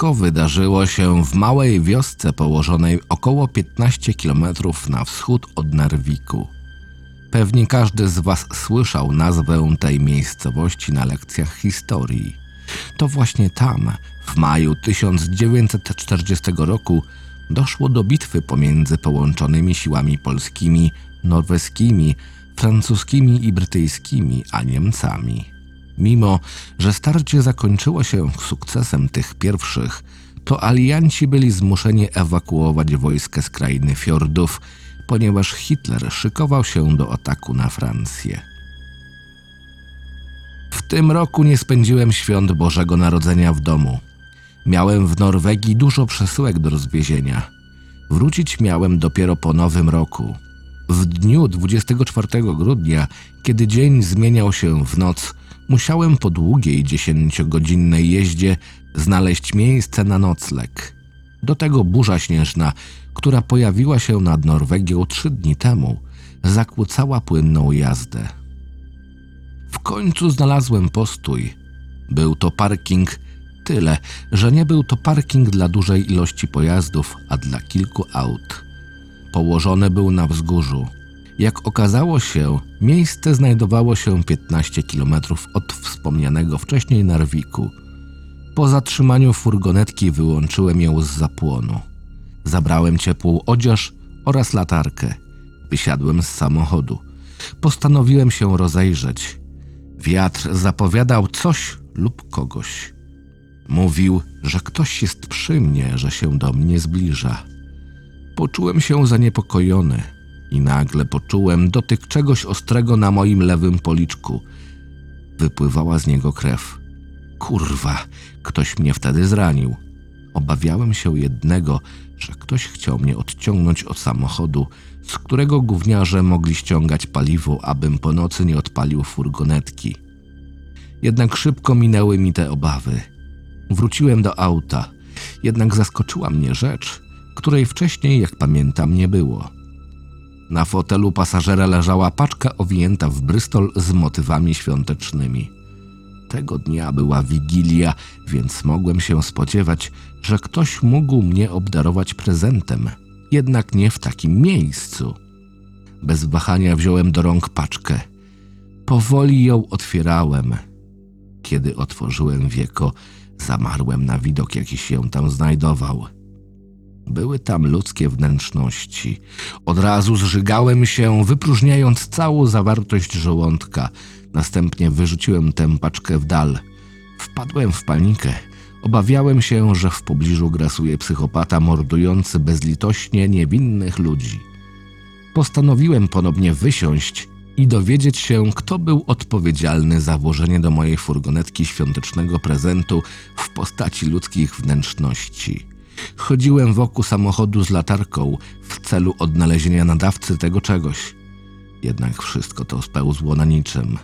wszystko wydarzyło się w małej wiosce położonej około 15 km na wschód od Narwiku. Pewnie każdy z Was słyszał nazwę tej miejscowości na lekcjach historii. To właśnie tam, w maju 1940 roku, doszło do bitwy pomiędzy połączonymi siłami polskimi, norweskimi, francuskimi i brytyjskimi, a Niemcami. Mimo, że starcie zakończyło się sukcesem tych pierwszych, to alianci byli zmuszeni ewakuować wojska z krainy fiordów, ponieważ Hitler szykował się do ataku na Francję. W tym roku nie spędziłem świąt Bożego Narodzenia w domu. Miałem w Norwegii dużo przesyłek do rozwiezienia. Wrócić miałem dopiero po nowym roku. W dniu 24 grudnia, kiedy dzień zmieniał się w noc, musiałem po długiej dziesięciogodzinnej jeździe znaleźć miejsce na nocleg. Do tego burza śnieżna, która pojawiła się nad Norwegią trzy dni temu, zakłócała płynną jazdę. W końcu znalazłem postój. Był to parking, tyle, że nie był to parking dla dużej ilości pojazdów, a dla kilku aut. Położony był na wzgórzu. Jak okazało się, miejsce znajdowało się 15 km od wspomnianego wcześniej Narwiku. Po zatrzymaniu furgonetki wyłączyłem ją z zapłonu. Zabrałem ciepłą odzież oraz latarkę. Wysiadłem z samochodu. Postanowiłem się rozejrzeć. Wiatr zapowiadał coś lub kogoś. Mówił, że ktoś jest przy mnie, że się do mnie zbliża. Poczułem się zaniepokojony i nagle poczułem dotyk czegoś ostrego na moim lewym policzku. Wypływała z niego krew. Kurwa, ktoś mnie wtedy zranił. Obawiałem się jednego, że ktoś chciał mnie odciągnąć od samochodu, z którego gówniarze mogli ściągać paliwo, abym po nocy nie odpalił furgonetki. Jednak szybko minęły mi te obawy. Wróciłem do auta, jednak zaskoczyła mnie rzecz, której wcześniej, jak pamiętam, nie było. Na fotelu pasażera leżała paczka owinięta w brystol z motywami świątecznymi. Tego dnia była wigilia, więc mogłem się spodziewać, że ktoś mógł mnie obdarować prezentem, jednak nie w takim miejscu. Bez wahania wziąłem do rąk paczkę. Powoli ją otwierałem. Kiedy otworzyłem wieko, zamarłem na widok, jaki się tam znajdował. Były tam ludzkie wnętrzności. Od razu zżygałem się, wypróżniając całą zawartość żołądka. Następnie wyrzuciłem tę paczkę w dal. Wpadłem w panikę. Obawiałem się, że w pobliżu grasuje psychopata mordujący bezlitośnie niewinnych ludzi. Postanowiłem ponownie wysiąść i dowiedzieć się, kto był odpowiedzialny za włożenie do mojej furgonetki świątecznego prezentu w postaci ludzkich wnętrzności. Chodziłem wokół samochodu z latarką w celu odnalezienia nadawcy tego czegoś. Jednak wszystko to spełzło na niczym.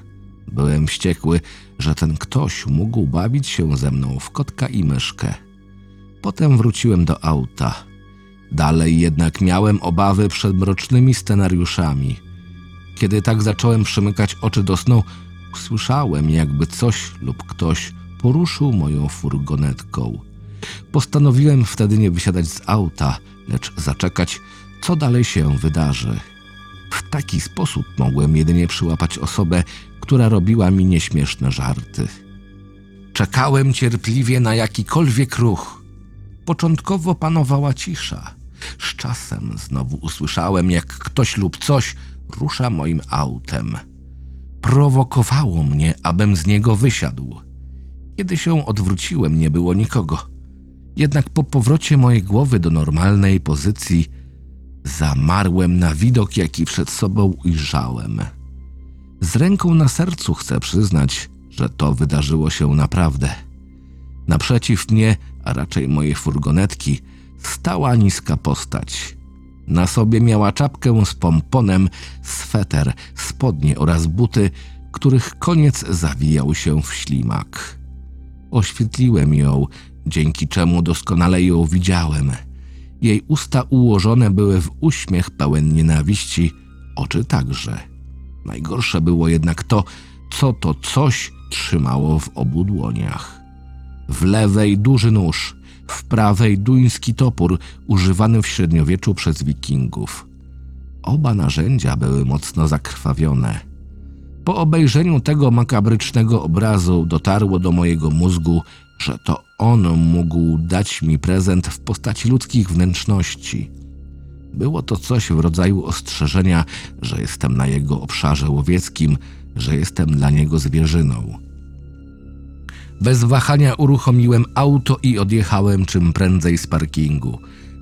Byłem wściekły, że ten ktoś mógł bawić się ze mną w kotka i myszkę. Potem wróciłem do auta. Dalej jednak miałem obawy przed mrocznymi scenariuszami. Kiedy tak zacząłem przymykać oczy do snu, usłyszałem, jakby coś lub ktoś poruszył moją furgonetką. Postanowiłem wtedy nie wysiadać z auta, lecz zaczekać, co dalej się wydarzy. W taki sposób mogłem jedynie przyłapać osobę, która robiła mi nieśmieszne żarty. Czekałem cierpliwie na jakikolwiek ruch. Początkowo panowała cisza. Z czasem znowu usłyszałem, jak ktoś lub coś rusza moim autem. Prowokowało mnie, abym z niego wysiadł. Kiedy się odwróciłem, nie było nikogo. Jednak po powrocie mojej głowy do normalnej pozycji zamarłem na widok, jaki przed sobą ujrzałem. Z ręką na sercu chcę przyznać, że to wydarzyło się naprawdę. Naprzeciw mnie, a raczej mojej furgonetki, stała niska postać. Na sobie miała czapkę z pomponem, sweter, spodnie oraz buty, których koniec zawijał się w ślimak. Oświetliłem ją, dzięki czemu doskonale ją widziałem. Jej usta ułożone były w uśmiech pełen nienawiści, oczy także. Najgorsze było jednak to, co to coś trzymało w obu dłoniach. W lewej duży nóż, w prawej duński topór używany w średniowieczu przez wikingów. Oba narzędzia były mocno zakrwawione. Po obejrzeniu tego makabrycznego obrazu dotarło do mojego mózgu, że to on mógł dać mi prezent w postaci ludzkich wnętrzności. Było to coś w rodzaju ostrzeżenia, że jestem na jego obszarze łowieckim, że jestem dla niego zwierzyną. Bez wahania uruchomiłem auto i odjechałem czym prędzej z parkingu.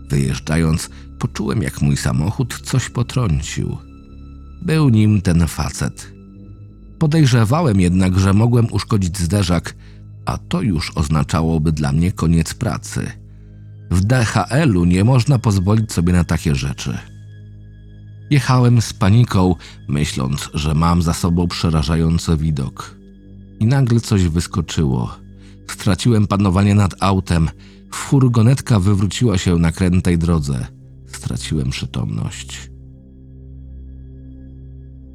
Wyjeżdżając, poczułem, jak mój samochód coś potrącił. Był nim ten facet. Podejrzewałem jednak, że mogłem uszkodzić zderzak, a to już oznaczałoby dla mnie koniec pracy. W DHL-u nie można pozwolić sobie na takie rzeczy. Jechałem z paniką, myśląc, że mam za sobą przerażający widok. I nagle coś wyskoczyło. Straciłem panowanie nad autem. Furgonetka wywróciła się na krętej drodze. Straciłem przytomność.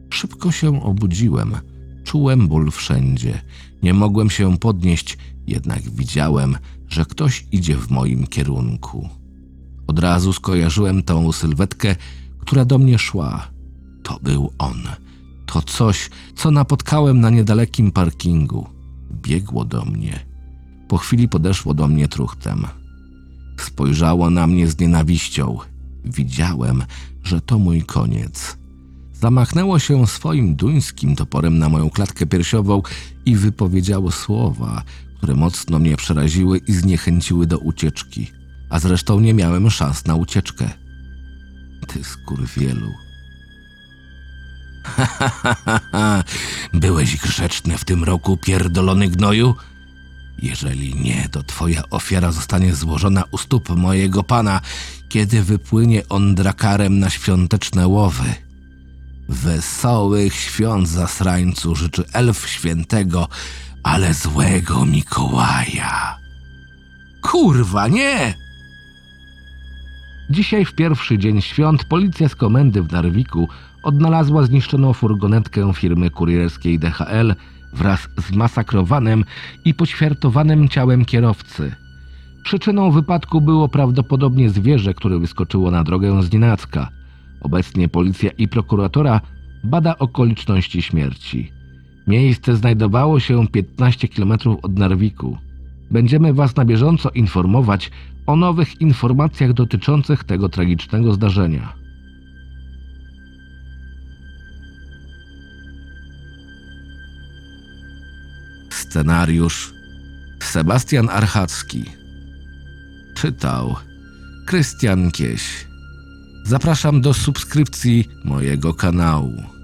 Szybko się obudziłem. Czułem ból wszędzie. Nie mogłem się podnieść, jednak widziałem, że ktoś idzie w moim kierunku. Od razu skojarzyłem tą sylwetkę, która do mnie szła. To był on. To coś, co napotkałem na niedalekim parkingu. Biegło do mnie. Po chwili podeszło do mnie truchtem. Spojrzało na mnie z nienawiścią. Widziałem, że to mój koniec. Zamachnęło się swoim duńskim toporem na moją klatkę piersiową i wypowiedziało słowa, które mocno mnie przeraziły i zniechęciły do ucieczki. A zresztą nie miałem szans na ucieczkę. Ty skurwielu. Byłeś grzeczny w tym roku, pierdolony gnoju? Jeżeli nie, to twoja ofiara zostanie złożona u stóp mojego pana, kiedy wypłynie on drakarem na świąteczne łowy. Wesołych świąt zasrańcu życzy elf świętego, ale złego Mikołaja. Kurwa, nie! Dzisiaj w pierwszy dzień świąt policja z komendy w Narwiku odnalazła zniszczoną furgonetkę firmy kurierskiej DHL wraz z masakrowanym i poćwiartowanym ciałem kierowcy. Przyczyną wypadku było prawdopodobnie zwierzę, które wyskoczyło na drogę z nienacka. Obecnie policja i prokuratora bada okoliczności śmierci. Miejsce znajdowało się 15 km od Narwiku. Będziemy Was na bieżąco informować o nowych informacjach dotyczących tego tragicznego zdarzenia. Scenariusz Sebastian Archacki Czytał Krystian Kieś Zapraszam do subskrypcji mojego kanału.